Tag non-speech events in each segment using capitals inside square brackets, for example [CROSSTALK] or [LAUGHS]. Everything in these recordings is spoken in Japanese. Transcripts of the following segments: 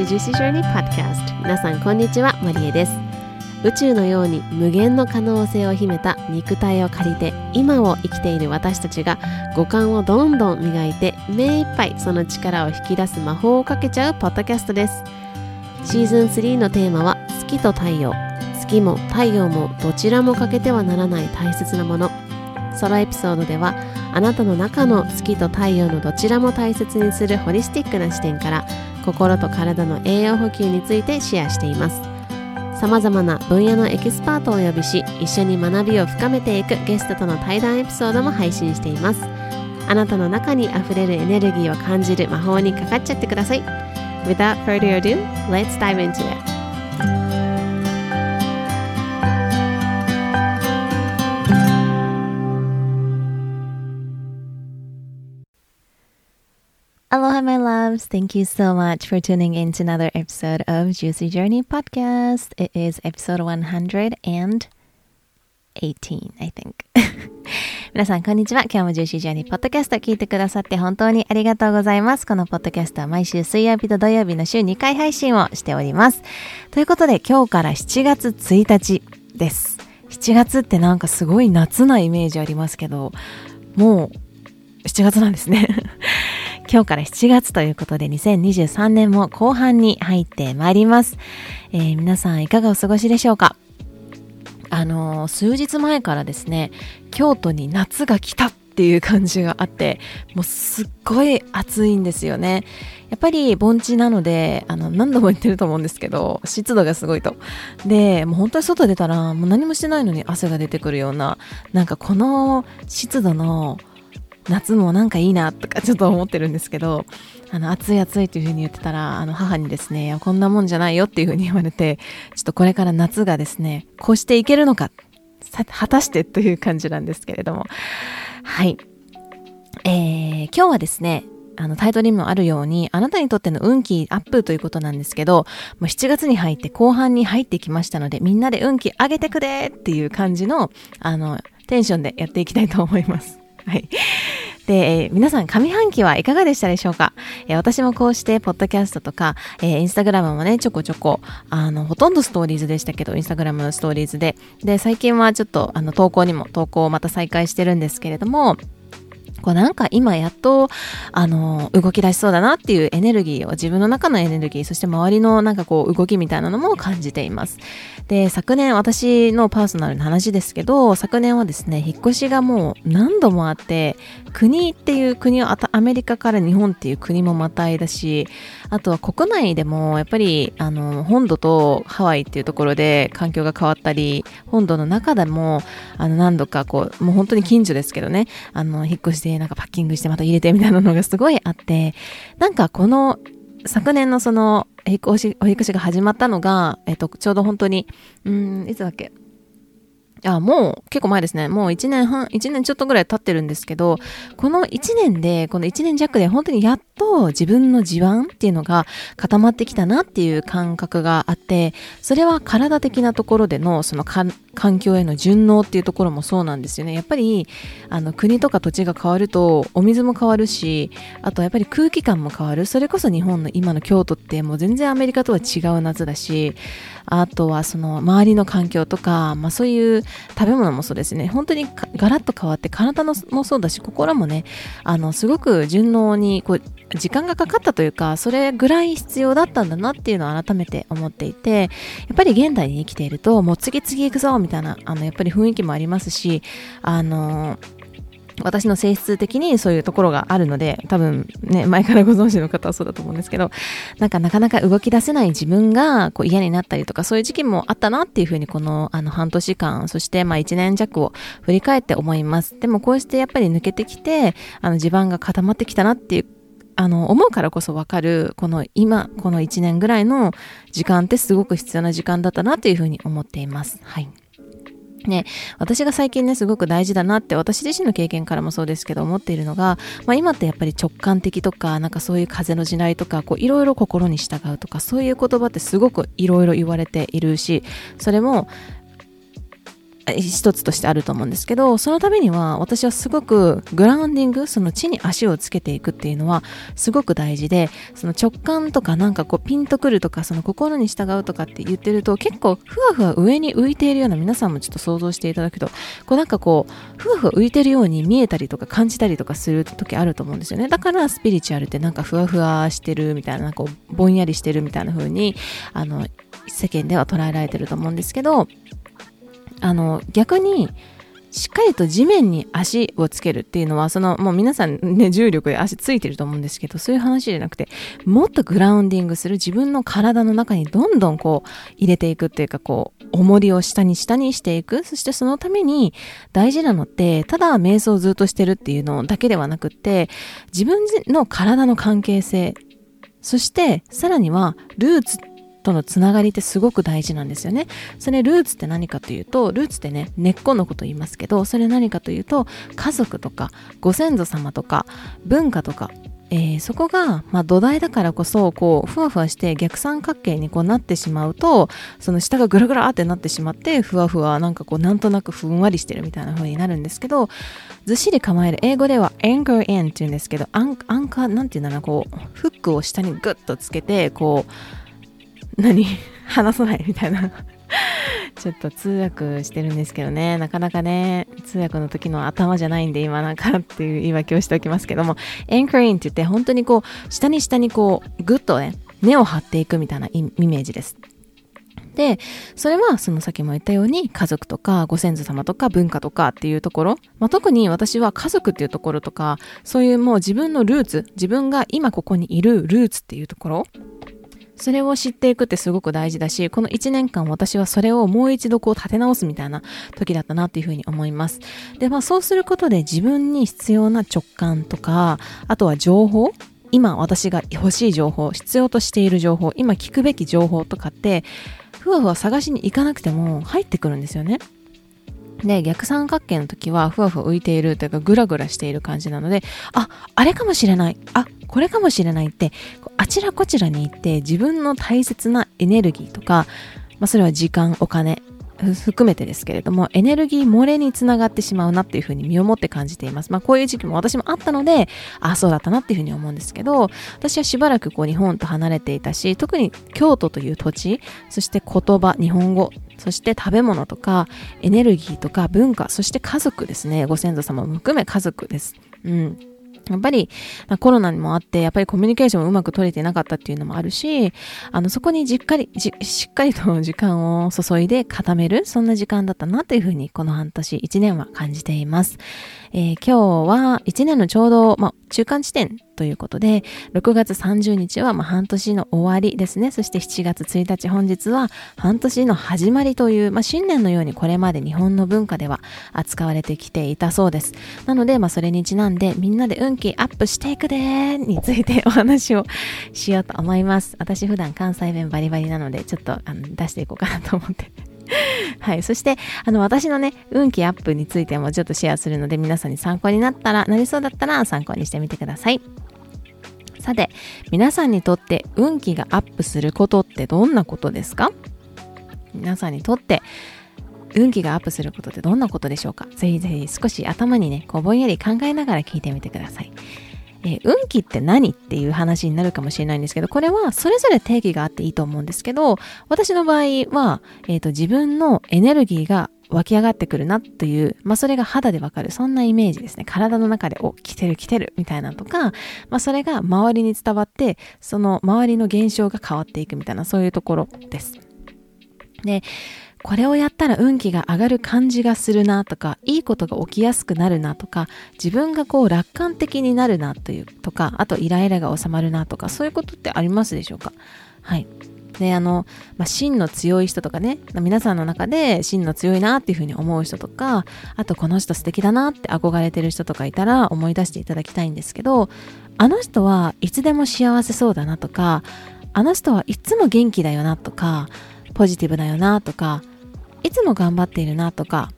Welcome to Juicy Journey Podcast 皆さんこんにちは。マリエです。宇宙のように無限の可能性を秘めた肉体を借りて今を生きている私たちが五感をどんどん磨いて目いっぱいその力を引き出す魔法をかけちゃうポッドキャストです。シーズン3のテーマは月と太陽。月も太陽もどちらも欠けてはならない大切なもの。ソロエピソードではあなたの中の月と太陽のどちらも大切にするホリスティックな視点から心と体の栄養補給についてシェアしています。さまざまな分野のエキスパートをお呼びし一緒に学びを深めていくゲストとの対談エピソードも配信しています。あなたの中にあふれるエネルギーを感じる魔法にかかっちゃってください。Without further ado, let's dive into it. Loves. Thank you so much for tuning in to another episode of Juicy Journey Podcast. It is episode 118, I think. [LAUGHS] 皆さん、こんにちは。今日も Juicy Journey Podcast 聞いてくださって本当にありがとうございます。このポッドキャストは毎週水曜日と土曜日の週2回配信をしております。ということで、今日から7月1日です。7月ってなんかすごい夏なイメージありますけど、もう7月なんですね。今日から7月ということで2023年も後半に入ってまいります。えー、皆さんいかがお過ごしでしょうか？あのー、数日前からですね、京都に夏が来たっていう感じがあって、もうすっごい暑いんですよね。やっぱり盆地なので、あの、何度も言ってると思うんですけど、湿度がすごいと。で、もう本当に外出たら、もう何もしてないのに汗が出てくるような、なんかこの湿度の夏もなんかいいなとかちょっと思ってるんですけど、あの、暑い暑いっていう風に言ってたら、あの、母にですね、こんなもんじゃないよっていう風に言われて、ちょっとこれから夏がですね、こうしていけるのか、果たしてという感じなんですけれども。はい。えー、今日はですね、あのタイトルにもあるように、あなたにとっての運気アップということなんですけど、もう7月に入って後半に入ってきましたので、みんなで運気上げてくれっていう感じの、あの、テンションでやっていきたいと思います。はい。で、えー、皆さん上半期はいかがでしたでしょうか、えー、私もこうしてポッドキャストとか、えー、インスタグラムもね、ちょこちょこ、あの、ほとんどストーリーズでしたけど、インスタグラムのストーリーズで、で、最近はちょっと、あの、投稿にも投稿をまた再開してるんですけれども、こうなんか今やっと、あの、動き出しそうだなっていうエネルギーを、自分の中のエネルギー、そして周りのなんかこう動きみたいなのも感じています。で、昨年私のパーソナルの話ですけど、昨年はですね、引っ越しがもう何度もあって、国っていう国をアメリカから日本っていう国もまたいだし、あとは国内でもやっぱりあの本土とハワイっていうところで環境が変わったり、本土の中でもあの何度かこう、もう本当に近所ですけどね、あの引っ越してなんかパッキングしてまた入れてみたいなのがすごいあって、なんかこの昨年のその引っ越し、お引越しが始まったのが、えっと、ちょうど本当に、うん、いつだっけ？あ、もう結構前ですね。もう1年半、1年ちょっとぐらい経ってるんですけど、この1年で、この1年弱で本当にやっと自分の地盤っていうのが固まってきたなっていう感覚があって、それは体的なところでのその環境への順応っていうところもそうなんですよね。やっぱり、あの国とか土地が変わるとお水も変わるし、あとやっぱり空気感も変わる。それこそ日本の今の京都ってもう全然アメリカとは違う夏だし、あとはその周りの環境とか、まあそういう食べ物もそうですね。本当にガラッと変わって体のもそうだし、心もね、あの、すごく順応にこう、時間がかかったというか、それぐらい必要だったんだなっていうのを改めて思っていて、やっぱり現代に生きていると、もう次々行くぞみたいな、あの、やっぱり雰囲気もありますし、あの、私の性質的にそういうところがあるので、多分ね、前からご存知の方はそうだと思うんですけど、なんかなかなか動き出せない自分がこう嫌になったりとか、そういう時期もあったなっていうふうにこのあの半年間、そしてまあ1年弱を振り返って思います。でもこうしてやっぱり抜けてきて、あの地盤が固まってきたなっていうあの、思うからこそわかる、この今、この1年ぐらいの時間ってすごく必要な時間だったなというふうに思っています。はい。ね、私が最近ね、すごく大事だなって、私自身の経験からもそうですけど、思っているのが、まあ今ってやっぱり直感的とか、なんかそういう風の時代とか、こういろいろ心に従うとか、そういう言葉ってすごくいろいろ言われているし、それも、一つとしてあると思うんですけどそのためには私はすごくグラウンディングその地に足をつけていくっていうのはすごく大事でその直感とかなんかこうピンとくるとかその心に従うとかって言ってると結構ふわふわ上に浮いているような皆さんもちょっと想像していただくとこうなんかこうふわふわ浮いてるように見えたりとか感じたりとかする時あると思うんですよね。だからスピリチュアルってなんかふわふわしてるみたいななんかぼんやりしてるみたいな風にあの世間では捉えられてると思うんですけどあの逆にしっかりと地面に足をつけるっていうのはそのもう皆さんね重力で足ついてると思うんですけどそういう話じゃなくてもっとグラウンディングする自分の体の中にどんどんこう入れていくっていうかこう重りを下に下にしていく。そしてそのために大事なのってただ瞑想をずっとしてるっていうのだけではなくって自分の体の関係性。そしてさらにはルーツとのつながりってすごく大事なんですよね。それルーツって何かというと、ルーツってね、根っこのこと言いますけど、それ何かというと、家族とか、ご先祖様とか、文化とか、えー、そこが、まあ、土台だからこそこうふわふわして逆三角形にこうなってしまうとその下がグラグラってなってしまってふわふわなんかこうなんとなくふんわりしてるみたいな風になるんですけどずっしり構える英語では anchor in って言うんですけどアンアンカーなんていうんだろうこうフックを下にグッとつけてこう何？[LAUGHS] 話さないみたいな。ちょっと通訳してるんですけどね、なかなかね、通訳の時の頭じゃないんで今なんかっていう言い訳をしておきますけども、エンクリンって言って本当にこう、下に下にこう、ぐっとね、根を張っていくみたいなイメージです。で、それはその先も言ったように家族とかご先祖様とか文化とかっていうところ、まあ、特に私は家族っていうところとか、そういうもう自分のルーツ、自分が今ここにいるルーツっていうところ。それを知っていくってすごく大事だし、この1年間私はそれをもう一度こう立て直すみたいな時だったなっていうふうに思います。で、まあそうすることで自分に必要な直感とか、あとは情報今私が欲しい情報、必要としている情報、今聞くべき情報とかって、ふわふわ探しに行かなくても入ってくるんですよね。で、逆三角形の時はふわふわ浮いているというかグラグラしている感じなので、あ、あれかもしれない。あ、これかもしれないって、あちらこちらに行って自分の大切なエネルギーとか、まあ、それは時間、お金、含めてですけれども、エネルギー漏れにつながってしまうなっていうふうに身をもって感じています。まあこういう時期も私もあったので、ああ、そうだったなっていうふうに思うんですけど、私はしばらくこう日本と離れていたし、特に京都という土地、そして言葉、日本語、そして食べ物とかエネルギーとか文化、そして家族ですね。ご先祖様も含め家族です。うん。やっぱり、まあ、コロナにもあって、やっぱりコミュニケーションをうまく取れてなかったっていうのもあるし、あの、そこにじっかり、じしっかりと時間を注いで固める、そんな時間だったなというふうに、この半年、一年は感じています。えー、今日は一年のちょうど、まあ、中間地点ということで、6月30日はま半年の終わりですね。そして7月1日本日は半年の始まりという、まあ、新年のようにこれまで日本の文化では扱われてきていたそうです。なので、まあ、それにちなんでみんなで運気アップしていくでについてお話をしようと思います。私普段関西弁バリバリなので、ちょっとあの出していこうかなと思って [LAUGHS] はい。そして、あの、私のね、運気アップについてもちょっとシェアするので、皆さんに参考になったら、なりそうだったら参考にしてみてください。さて、皆さんにとって運気がアップすることってどんなことですか？皆さんにとって運気がアップすることってどんなことでしょうか？ぜひぜひ少し頭にね、こうぼんやり考えながら聞いてみてください。えー、運気って何っていう話になるかもしれないんですけど、これはそれぞれ定義があっていいと思うんですけど、私の場合は、えーと、自分のエネルギーが湧き上がってくるなという、まあそれが肌でわかる、そんなイメージですね。体の中で、お、来てる来てるみたいなとか、まあそれが周りに伝わって、その周りの現象が変わっていくみたいな、そういうところです。で、これをやったら運気が上がる感じがするなとか、いいことが起きやすくなるなとか、自分がこう楽観的になるなというとか、あとイライラが収まるなとか、そういうことってありますでしょうか？はい。で、あの、まあ、芯の強い人とかね、皆さんの中で芯の強いなっていうふうに思う人とか、あとこの人素敵だなって憧れてる人とかいたら思い出していただきたいんですけど、あの人はいつでも幸せそうだなとか、あの人はいつも元気だよなとか、ポジティブだよなとか、いつも頑張っているなとか、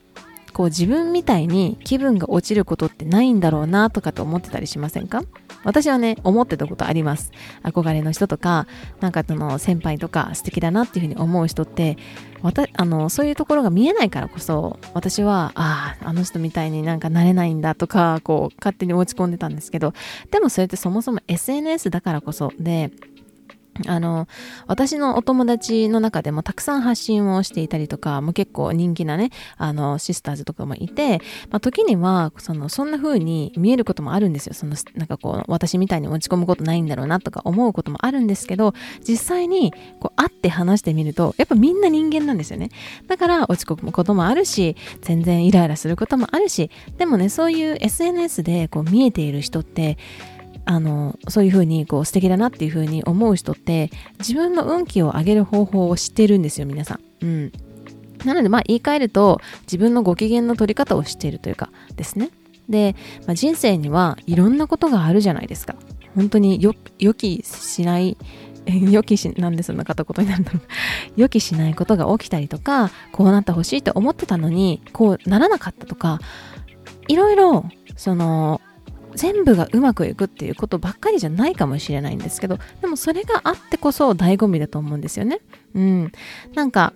こう自分みたいに気分が落ちることってないんだろうなとかと思ってたりしませんか？私はね、思ってたことあります。憧れの人とか、なんかその先輩とか素敵だなっていうふうに思う人って、あのそういうところが見えないからこそ私はあああの人みたいになんかなれないんだとかこう勝手に落ち込んでたんですけどでもそれってそもそも SNS だからこそであの、私のお友達の中でもたくさん発信をしていたりとか、もう結構人気なね、あの、シスターズとかもいて、まあ、時には、その、そんな風に見えることもあるんですよ。その、なんかこう、私みたいに落ち込むことないんだろうなとか思うこともあるんですけど、実際に、こう、会って話してみると、やっぱみんな人間なんですよね。だから、落ち込むこともあるし、全然イライラすることもあるし、でもね、そういう SNS でこう見えている人って、あのそういうふうにこう素敵だなっていうふうに思う人って自分の運気を上げる方法を知ってるんですよ皆さん。うんなのでまあ言い換えると自分のご機嫌の取り方を知っているというかですね。で、まあ、人生にはいろんなことがあるじゃないですか。本当に予期しない [LAUGHS] 予期し、なんでそんな片言になるんだろう。[LAUGHS] 予期しないことが起きたりとか、こうなってほしいと思ってたのに、こうならなかったとか、いろいろ、その、全部がうまくいくっていうことばっかりじゃないかもしれないんですけどでもそれがあってこそ醍醐味だと思うんですよね。うん、なんか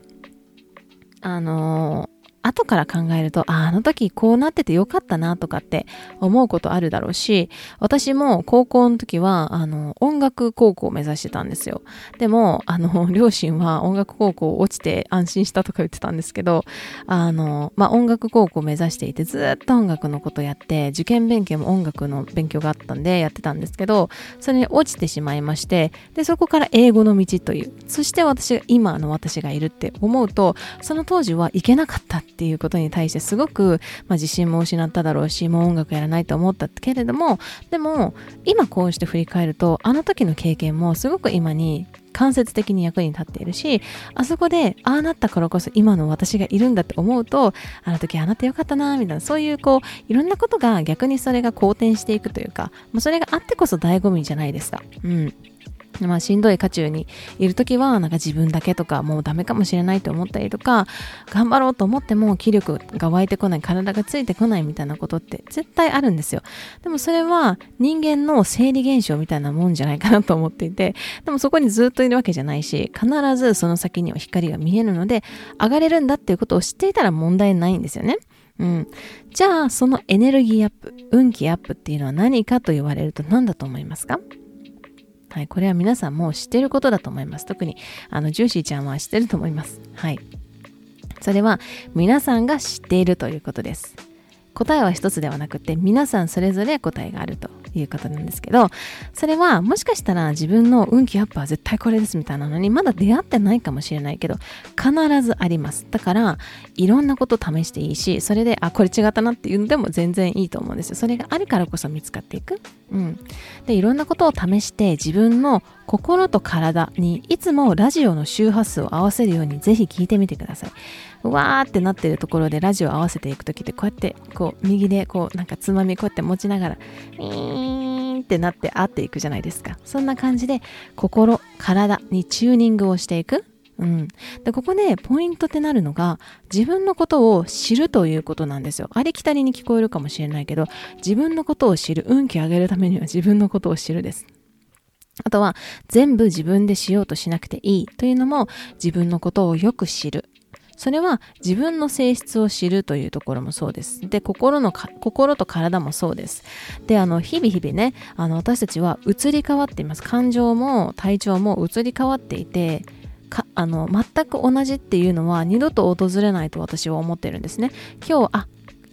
あの後から考えると、ああの時こうなっててよかったなとかって思うことあるだろうし、私も高校の時は、あの、音楽高校を目指してたんですよ。でも、あの、[LAUGHS] 両親は音楽高校落ちて安心したとか言ってたんですけど、あの、まあ、音楽高校を目指していて、ずっと音楽のことやって、受験勉強も音楽の勉強があったんでやってたんですけど、それに落ちてしまいまして、で、そこから英語の道という、そして私が、今の私がいるって思うと、その当時は行けなかったっていうことに対してすごく、まあ、自信も失っただろうしもう音楽やらないと思ったけれどもでも今こうして振り返るとあの時の経験もすごく今に間接的に役に立っているしあそこでああなったからこそ今の私がいるんだって思うとあの時あなたよかったなみたいなそういうこういろんなことが逆にそれが好転していくというか、まあ、それがあってこそ醍醐味じゃないですか。うんまあ、しんどい渦中にいる時はなんか自分だけとかもうダメかもしれないと思ったりとか頑張ろうと思っても気力が湧いてこない体がついてこないみたいなことって絶対あるんですよ。でもそれは人間の生理現象みたいなもんじゃないかなと思っていてでもそこにずっといるわけじゃないし必ずその先には光が見えるので上がれるんだっていうことを知っていたら問題ないんですよね。うん。じゃあ、そのエネルギーアップ、運気アップっていうのは何かと言われると何だと思いますか？はい、これは皆さんもう知ってることだと思います。特に、あの、ジューシーちゃんは知ってると思います。はい。それは、皆さんが知っているということです。答えは一つではなくて、皆さんそれぞれ答えがあるという方なんですけど、それはもしかしたら自分の運気アップは絶対これですみたいなのにまだ出会ってないかもしれないけど、必ずあります。だから、いろんなこと試していいし、それで、あ、これ違ったなっていうのでも全然いいと思うんですよ。それがあるからこそ見つかっていく。うん。で、いろんなことを試して自分の心と体にいつもラジオの周波数を合わせるようにぜひ聞いてみてください。うわーってなってるところでラジオ合わせていく時ってこうやってこう右でこうなんかつまみこうやって持ちながらウィーンってなって合っていくじゃないですかそんな感じで心体にチューニングをしていくうん、でここでポイントってなるのが自分のことを知るということなんですよ。ありきたりに聞こえるかもしれないけど自分のことを知る運気上げるためには自分のことを知るです。あとは全部自分でしようとしなくていいというのも自分のことをよく知る。それは自分の性質を知るというところもそうです。で、心の心と体もそうです。で、あの、日々日々ね、あの、私たちは移り変わっています。感情も体調も移り変わっていて、かあの全く同じっていうのは二度と訪れないと私は思ってるんですね。今日あ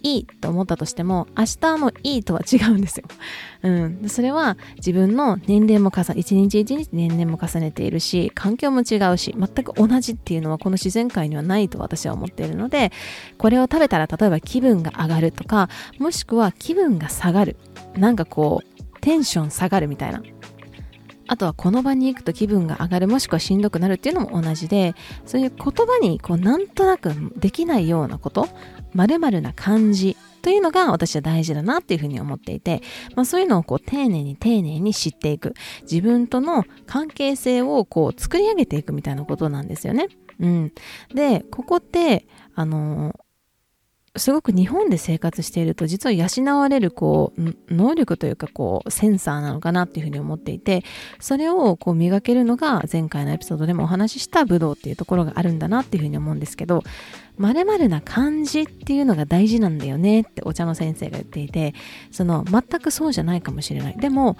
いいと思ったとしても明日のいいとは違うんですよ。[LAUGHS] うん、それは自分の年齢も重ね一日一日年齢も重ねているし環境も違うし全く同じっていうのはこの自然界にはないと私は思っているのでこれを食べたら例えば気分が上がるとかもしくは気分が下がる。なんかこうテンション下がるみたいな。あとはこの場に行くと気分が上がるもしくはしんどくなるっていうのも同じでそういう言葉にこうなんとなくできないようなこと〇〇な感じというのが私は大事だなっていうふうに思っていて、まあ、そういうのをこう丁寧に丁寧に知っていく自分との関係性をこう作り上げていくみたいなことなんですよね。うん、でここってあのすごく日本で生活していると実は養われるこう能力というかこうセンサーなのかなっていうふうに思っていてそれをこう磨けるのが前回のエピソードでもお話しした武道っていうところがあるんだなっていうふうに思うんですけど〇〇な感じっていうのが大事なんだよねってお茶の先生が言っていてその全くそうじゃないかもしれない。でも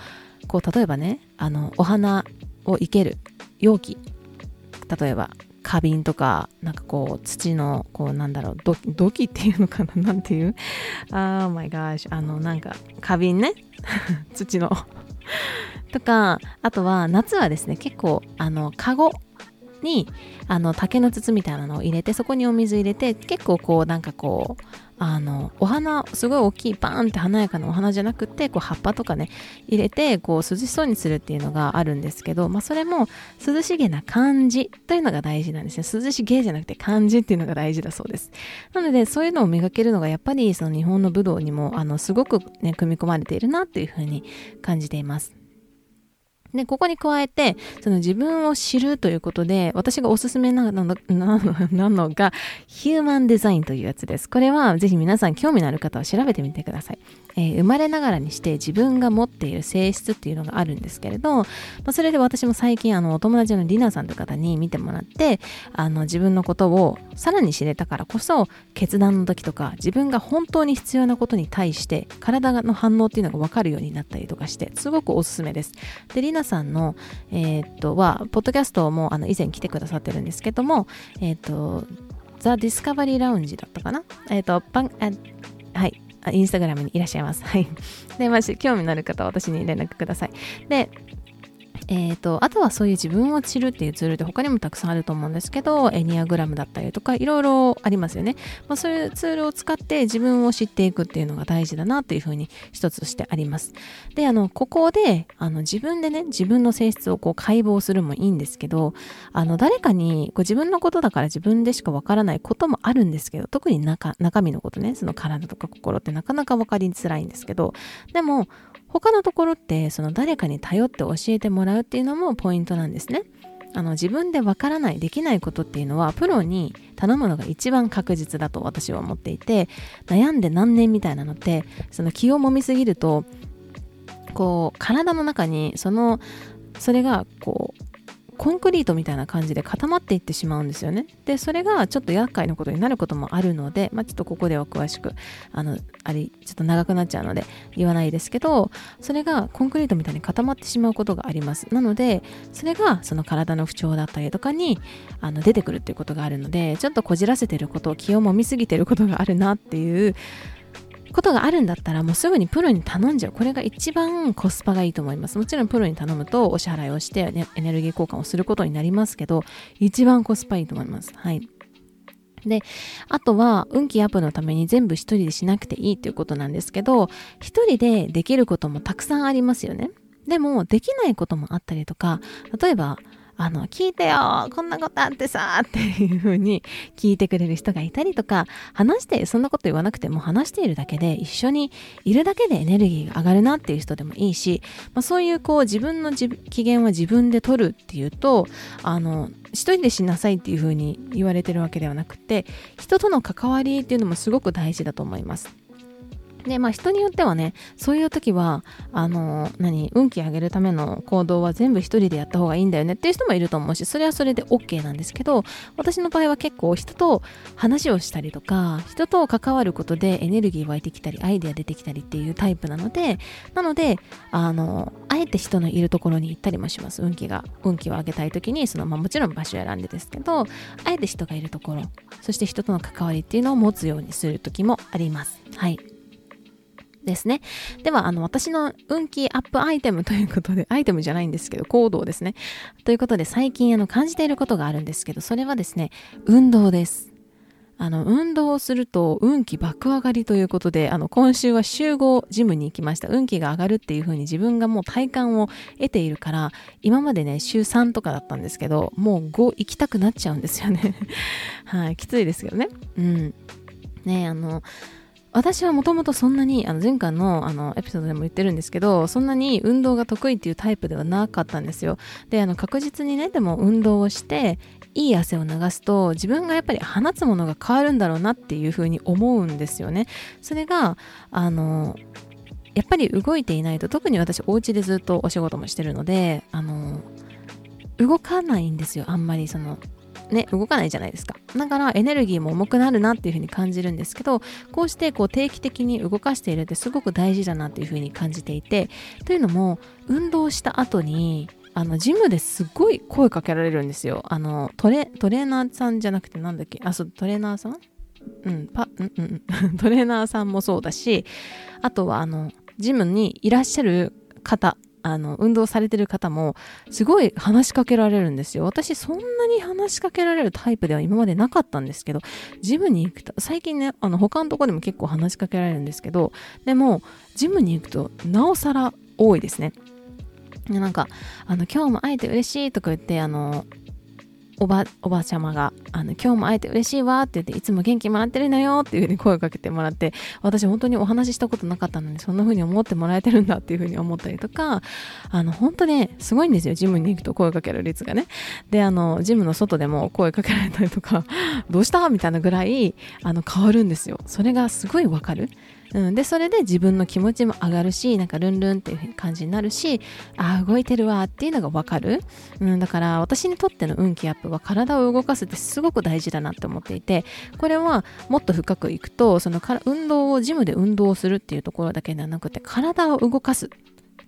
こう例えばねあのお花を生ける容器例えば花瓶とか、なんかこう、土の、こう、なんだろう、土器っていうのかな [LAUGHS] なんていう？あーマイガーシ。あの、なんか、花瓶ね。[LAUGHS] 土のとか、あとは、夏はですね、結構、あの、カゴに、あの、竹の筒みたいなのを入れて、そこにお水入れて、結構こう、なんかこう、あのお花すごい大きいバーンって華やかなお花じゃなくてこう葉っぱとかね入れてこう涼しそうにするっていうのがあるんですけど、まあ、それも涼しげな感じというのが大事なんですね。涼しげじゃなくて感じっていうのが大事だそうです。なのでそういうのを磨けるのがやっぱりその日本の武道にもあのすごくね組み込まれているなっていうふうに感じています。で、ここに加えて、その自分を知るということで、私がおすすめなの [LAUGHS] なのが、ヒューマンデザインというやつです。これは、ぜひ皆さん興味のある方は調べてみてください。えー、生まれながらにして自分が持っている性質っていうのがあるんですけれど、まあ、それで私も最近、あの、お友達のリナさんという方に見てもらって、あの、自分のことをさらに知れたからこそ、決断の時とか、自分が本当に必要なことに対して、体の反応っていうのがわかるようになったりとかして、すごくおすすめです。で、リさんの、えー、っと、は、ポッドキャストもあの以前来てくださってるんですけども、えー、っと、ザ・ディスカバリー・ラウンジだったかな？えっと、パン、はい、インスタグラムにいらっしゃいます。はい。[LAUGHS] で、もし興味のある方は私に連絡ください。で、えーと、あとはそういう自分を知るっていうツールで他にもたくさんあると思うんですけどエニアグラムだったりとかいろいろありますよね、まあ、そういうツールを使って自分を知っていくっていうのが大事だなというふうに一つとしてあります。であのここであの自分でね自分の性質をこう解剖するもいいんですけどあの誰かにこう自分のことだから自分でしかわからないこともあるんですけど特に中中身のことねその体とか心ってなかなか分かりづらいんですけどでも他のところってその誰かに頼って教えてもらうっていうのもポイントなんですね。あの自分でわからないできないことっていうのはプロに頼むのが一番確実だと私は思っていて悩んで何年みたいなのってその気をもみすぎるとこう体の中にそのそれがこうコンクリートみたいな感じで固まっていってしまうんですよね。で、それがちょっと厄介なことになることもあるので、まあ、ちょっとここでは詳しく、あの、あれ、ちょっと長くなっちゃうので言わないですけど、それがコンクリートみたいに固まってしまうことがあります。なので、それがその体の不調だったりとかにあの出てくるっていうことがあるので、ちょっとこじらせてること、気をもみすぎてることがあるなっていうことがあるんだったらもうすぐにプロに頼んじゃう。これが一番コスパがいいと思います。もちろんプロに頼むとお支払いをして、ね、エネルギー交換をすることになりますけど、一番コスパいいと思います。はい。で、あとは、運気アップのために全部一人でしなくていいということなんですけど、一人でできることもたくさんありますよね。でも、できないこともあったりとか、例えば、あの、聞いてよこんなことあってさっていう風に聞いてくれる人がいたりとか、話して、そんなこと言わなくても話しているだけで、一緒にいるだけでエネルギーが上がるなっていう人でもいいし、まあ、そういうこう自分の機嫌は自分で取るっていうと、あの、一人でしなさいっていう風に言われてるわけではなくて、人との関わりっていうのもすごく大事だと思います。で、まあ人によってはね、そういう時は、あの、何、運気上げるための行動は全部一人でやった方がいいんだよねっていう人もいると思うし、それはそれで OK なんですけど、私の場合は結構人と話をしたりとか、人と関わることでエネルギー湧いてきたり、アイデア出てきたりっていうタイプなので、なので、あの、あえて人のいるところに行ったりもします。運気が、運気を上げたい時に、その、まあもちろん場所を選んでですけど、あえて人がいるところ、そして人との関わりっていうのを持つようにする時もあります。はい。ですね。では、あの、私の運気アップアイテムということで、[LAUGHS] アイテムじゃないんですけど、行動ですね。ということで、最近、あの、感じていることがあるんですけど、それはですね、運動です。あの、運動をすると運気爆上がりということで、あの、今週は集合ジムに行きました。運気が上がるっていう風に自分がもう体感を得ているから、今までね、週3とかだったんですけど、もう5行きたくなっちゃうんですよね。[LAUGHS] はい、きついですけどね。うん。ねあの、私はもともとそんなに、あの前回のあのエピソードでも言ってるんですけど、そんなに運動が得意っていうタイプではなかったんですよ。で、あの確実にね、でも運動をして、いい汗を流すと自分がやっぱり放つものが変わるんだろうなっていうふうに思うんですよね。それが、あの、やっぱり動いていないと、特に私お家でずっとお仕事もしてるので、あの、動かないんですよ、あんまりそのね、動かないじゃないですか。だからエネルギーも重くなるなっていうふうに感じるんですけど、こうしてこう定期的に動かしているってすごく大事だなっていうふうに感じていて、というのも、運動した後に、あの、ジムですごい声かけられるんですよ。あの、トレ、トレーナーさんじゃなくてなんだっけ？あ、そう、トレーナーさん？うん、パ、うん、うん、[LAUGHS] トレーナーさんもそうだし、あとはあの、ジムにいらっしゃる方あの、運動されてる方も、すごい話しかけられるんですよ。私、そんなに話しかけられるタイプでは今までなかったんですけど、ジムに行くと、最近ね、あの、他のとこでも結構話しかけられるんですけど、でも、ジムに行くと、なおさら多いですね。なんか、あの、今日も会えて嬉しいとか言って、あの、おば、おばあちゃまが、あの、今日も会えて嬉しいわって言って、いつも元気もらってるのよっていう風に声をかけてもらって、私本当にお話ししたことなかったのに、そんな風に思ってもらえてるんだっていう風に思ったりとか、あの、本当ね、すごいんですよ、ジムに行くと声かける率がね。で、あの、ジムの外でも声かけられたりとか、どうした？みたいなぐらい、あの、変わるんですよ。それがすごいわかる。うん、でそれで自分の気持ちも上がるしなんかルンルンっていう感じになるしああ動いてるわっていうのが分かる、うん、だから私にとっての運気アップは体を動かすってすごく大事だなって思っていてこれはもっと深くいくとそのか運動をジムで運動するっていうところだけではなくて体を動かす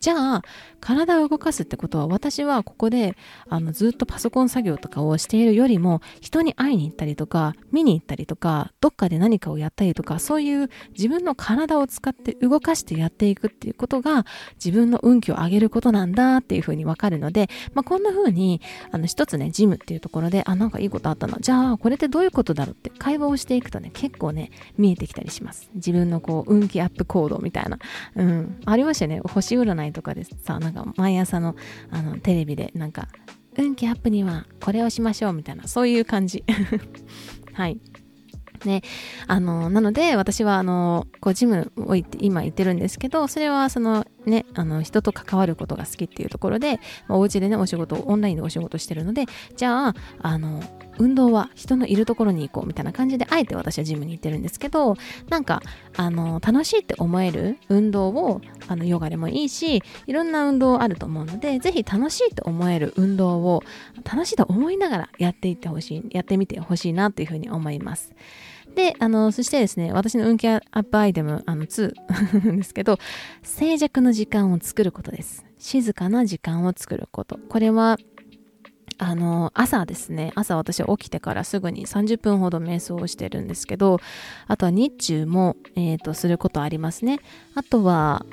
じゃあ、体を動かすってことは、私はここで、あの、ずっとパソコン作業とかをしているよりも、人に会いに行ったりとか、見に行ったりとか、どっかで何かをやったりとか、そういう自分の体を使って動かしてやっていくっていうことが、自分の運気を上げることなんだっていうふうにわかるので、まあ、こんな風に、あの、一つね、ジムっていうところで、あ、なんかいいことあったな。じゃあ、これってどういうことだろうって会話をしていくとね、結構ね、見えてきたりします。自分のこう、運気アップ行動みたいな。うん。ありましたよね。星占いとかでさなんか毎朝のあのテレビでなんか運気アップにはこれをしましょうみたいなそういう感じ。[LAUGHS] はい。ね、あの、なので、私は、あの、こう、ジムを、今行ってるんですけど、それは、その、ね、あの、人と関わることが好きっていうところで、まあ、お家でね、お仕事、オンラインでお仕事してるので、じゃあ、あの、運動は人のいるところに行こうみたいな感じで、あえて私はジムに行ってるんですけど、なんか、あの、楽しいって思える運動を、あの、ヨガでもいいし、いろんな運動あると思うので、ぜひ楽しいって思える運動を、楽しいと思いながらやっていってほしい、やってみてほしいなっていうふうに思います。で、あの、そしてですね、私の運気アップアイテム、あの、2 [LAUGHS] ですけど、静寂の時間を作ることです。静かな時間を作ること。これは、あの、朝ですね、朝私は起きてからすぐに30分ほど瞑想をしてるんですけど、あとは日中も、え、ー、と、することありますね。あとは、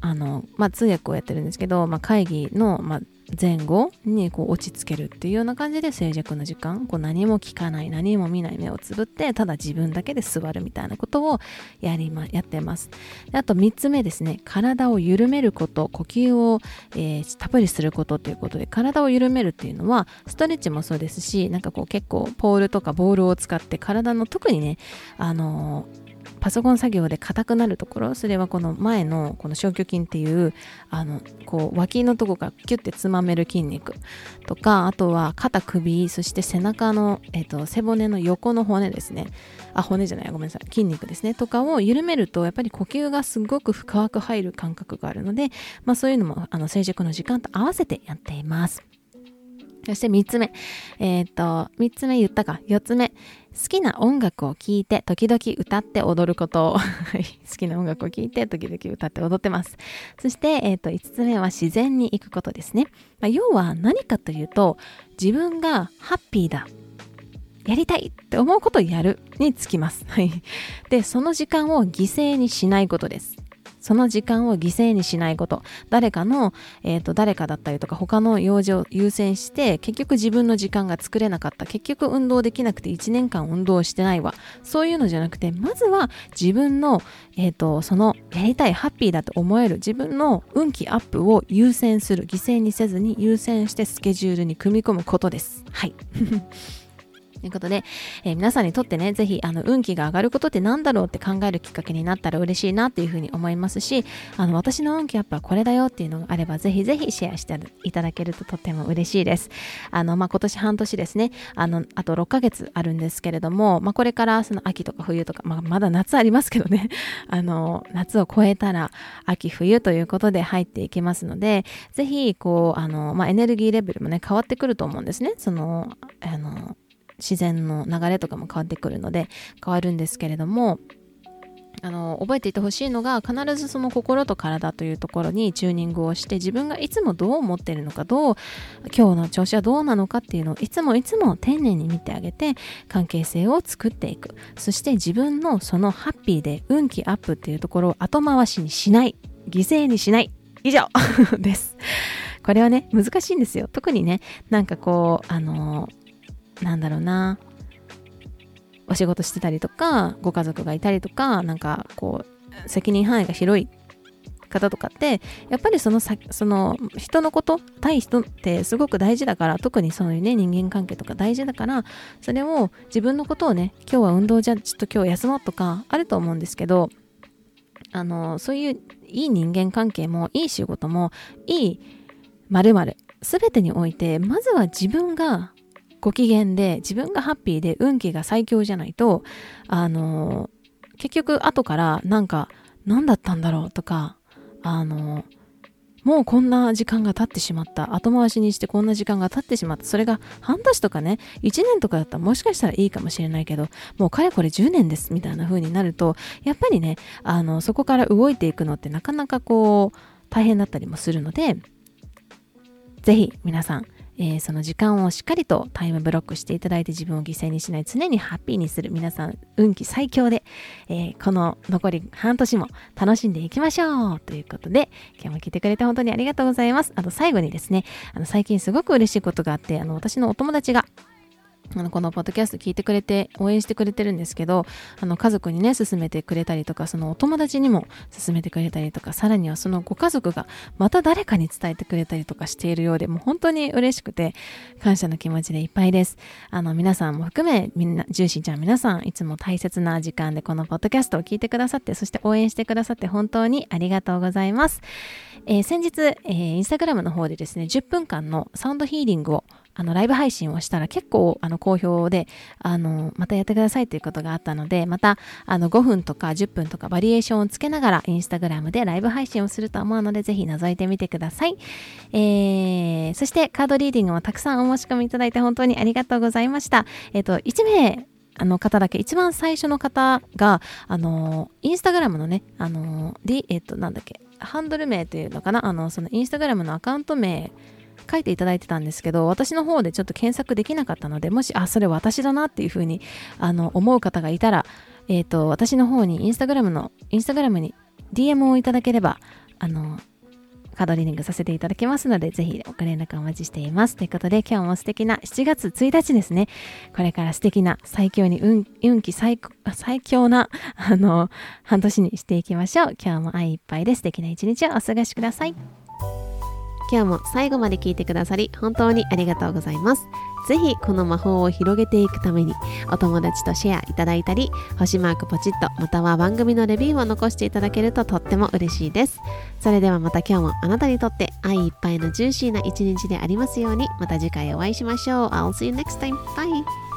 あの、まあ、通訳をやってるんですけど、まあ、会議の、まあ、前後にこう落ち着けるっていうような感じで静寂の時間こう何も聞かない何も見ない目をつぶってただ自分だけで座るみたいなことをやりまやってます。であと3つ目ですね。体を緩めること呼吸を、えー、たっぷりすることということで体を緩めるっていうのはストレッチもそうですしなんかこう結構ポールとかボールを使って体の特にねあのーパソコン作業で硬くなるところそれはこの前のこの消去筋っていうあのこう脇のとこからキュッてつまめる筋肉とかあとは肩首そして背中の、えーと、背骨の横の骨ですねあ骨じゃないごめんなさい筋肉ですねとかを緩めるとやっぱり呼吸がすごく深く入る感覚があるので、まあ、そういうのもあの静寂の時間と合わせてやっていますそして3つ目。えっ、と、3つ目言ったか。4つ目。好きな音楽を聴いて、時々歌って踊ること好きな音楽を聴いて、時々歌って踊ってます。そして、え、ー、と、5つ目は自然に行くことですね。まあ、要は何かというと、自分がハッピーだ。やりたいって思うことをやるにつきます。で、その時間を犠牲にしないことです。その時間を犠牲にしないこと。誰かの、えっ、ー、と、誰かだったりとか他の用事を優先して、結局自分の時間が作れなかった。結局運動できなくて1年間運動してないわ。そういうのじゃなくて、まずは自分の、えっ、ー、と、そのやりたい、ハッピーだと思える自分の運気アップを優先する。犠牲にせずに優先してスケジュールに組み込むことです。はい。ということで、えー、皆さんにとってね、ぜひ、あの、運気が上がることって何だろうって考えるきっかけになったら嬉しいなっていうふうに思いますし、あの、私の運気やっぱこれだよっていうのがあれば、ぜひぜひシェアしていただけるととっても嬉しいです。あの、まあ、今年半年ですね、あの、あと6ヶ月あるんですけれども、まあ、これからその秋とか冬とか、まあ、まだ夏ありますけどね、[LAUGHS] あの、夏を超えたら秋冬ということで入っていきますので、ぜひ、こう、あの、まあ、エネルギーレベルもね、変わってくると思うんですね。その、あの、自然の流れとかも変わってくるので変わるんですけれどもあの覚えていてほしいのが必ずその心と体というところにチューニングをして自分がいつもどう思ってるのかどう今日の調子はどうなのかっていうのをいつもいつも丁寧に見てあげて関係性を作っていく。そして自分のそのハッピーで運気アップっていうところを後回しにしない。犠牲にしない。以上。[LAUGHS] です。これはね難しいんですよ。特にねなんかこうあのなんだろうな。お仕事してたりとかご家族がいたりとかなんかこう責任範囲が広い方とかってやっぱりそのさその人のこと対人ってすごく大事だから特にそういうね人間関係とか大事だからそれを自分のことをね今日は運動じゃちょっと今日休もうとかあると思うんですけどあのそういういい人間関係もいい仕事もいい〇〇全てにおいてまずは自分がご機嫌で自分がハッピーで運気が最強じゃないとあの結局後からなんか何だったんだろうとかあのもうこんな時間が経ってしまった。後回しにしてこんな時間が経ってしまった。それが半年とかね、1年とかだったらもしかしたらいいかもしれないけど、もうかれこれ10年ですみたいな風になると、やっぱりね、あの、そこから動いていくのってなかなかこう、大変だったりもするので、ぜひ皆さん、えー、その時間をしっかりとタイムブロックしていただいて自分を犠牲にしない常にハッピーにする皆さん運気最強で、えー、この残り半年も楽しんでいきましょうということで今日も聞いてくれて本当にありがとうございます。あと最後にですねあの最近すごく嬉しいことがあってあの私のお友達があの、このポッドキャスト聞いてくれて、応援してくれてるんですけど、あの、家族にね、勧めてくれたりとか、そのお友達にも勧めてくれたりとか、さらにはそのご家族がまた誰かに伝えてくれたりとかしているようで、もう本当に嬉しくて、感謝の気持ちでいっぱいです。あの、皆さんも含め、みんな、ジューシーちゃん皆さん、いつも大切な時間でこのポッドキャストを聞いてくださって、そして応援してくださって本当にありがとうございます。えー、先日、えー、インスタグラムの方でですね、10分間のサウンドヒーリングをあのライブ配信をしたら結構あの好評であのまたやってくださいということがあったのでまたあの5分とか10分とかバリエーションをつけながらインスタグラムでライブ配信をすると思うのでぜひ覗いてみてください、えー、そしてカードリーディングもたくさんお申し込みいただいて本当にありがとうございました。え、ー、と1名あの方だけ、一番最初の方が、あの、インスタグラムのね、あの、D、えっ、と、なんだっけ、ハンドル名というのかな、あの、そのインスタグラムのアカウント名書いていただいてたんですけど、私の方でちょっと検索できなかったので、もし、あ、それ私だなっていうふうに、あの、思う方がいたら、えっ、ー、と、私の方にインスタグラムの、インスタグラムに DM をいただければ、あの、カードリーディングさせていただきますので、ぜひご連絡お待ちしています。ということで、今日も素敵な7月1日ですね。これから素敵な最強に運運気最最強な、あの、半年にしていきましょう。今日も愛いっぱいで素敵な一日をお過ごしください。今日も最後まで聞いてくださり本当にありがとうございます。ぜひこの魔法を広げていくためにお友達とシェアいただいたり星マークポチッとまたは番組のレビューを残していただけるととっても嬉しいです。それではまた今日もあなたにとって愛いっぱいのジューシーな一日でありますようにまた次回お会いしましょう。I'll see you next time. Bye!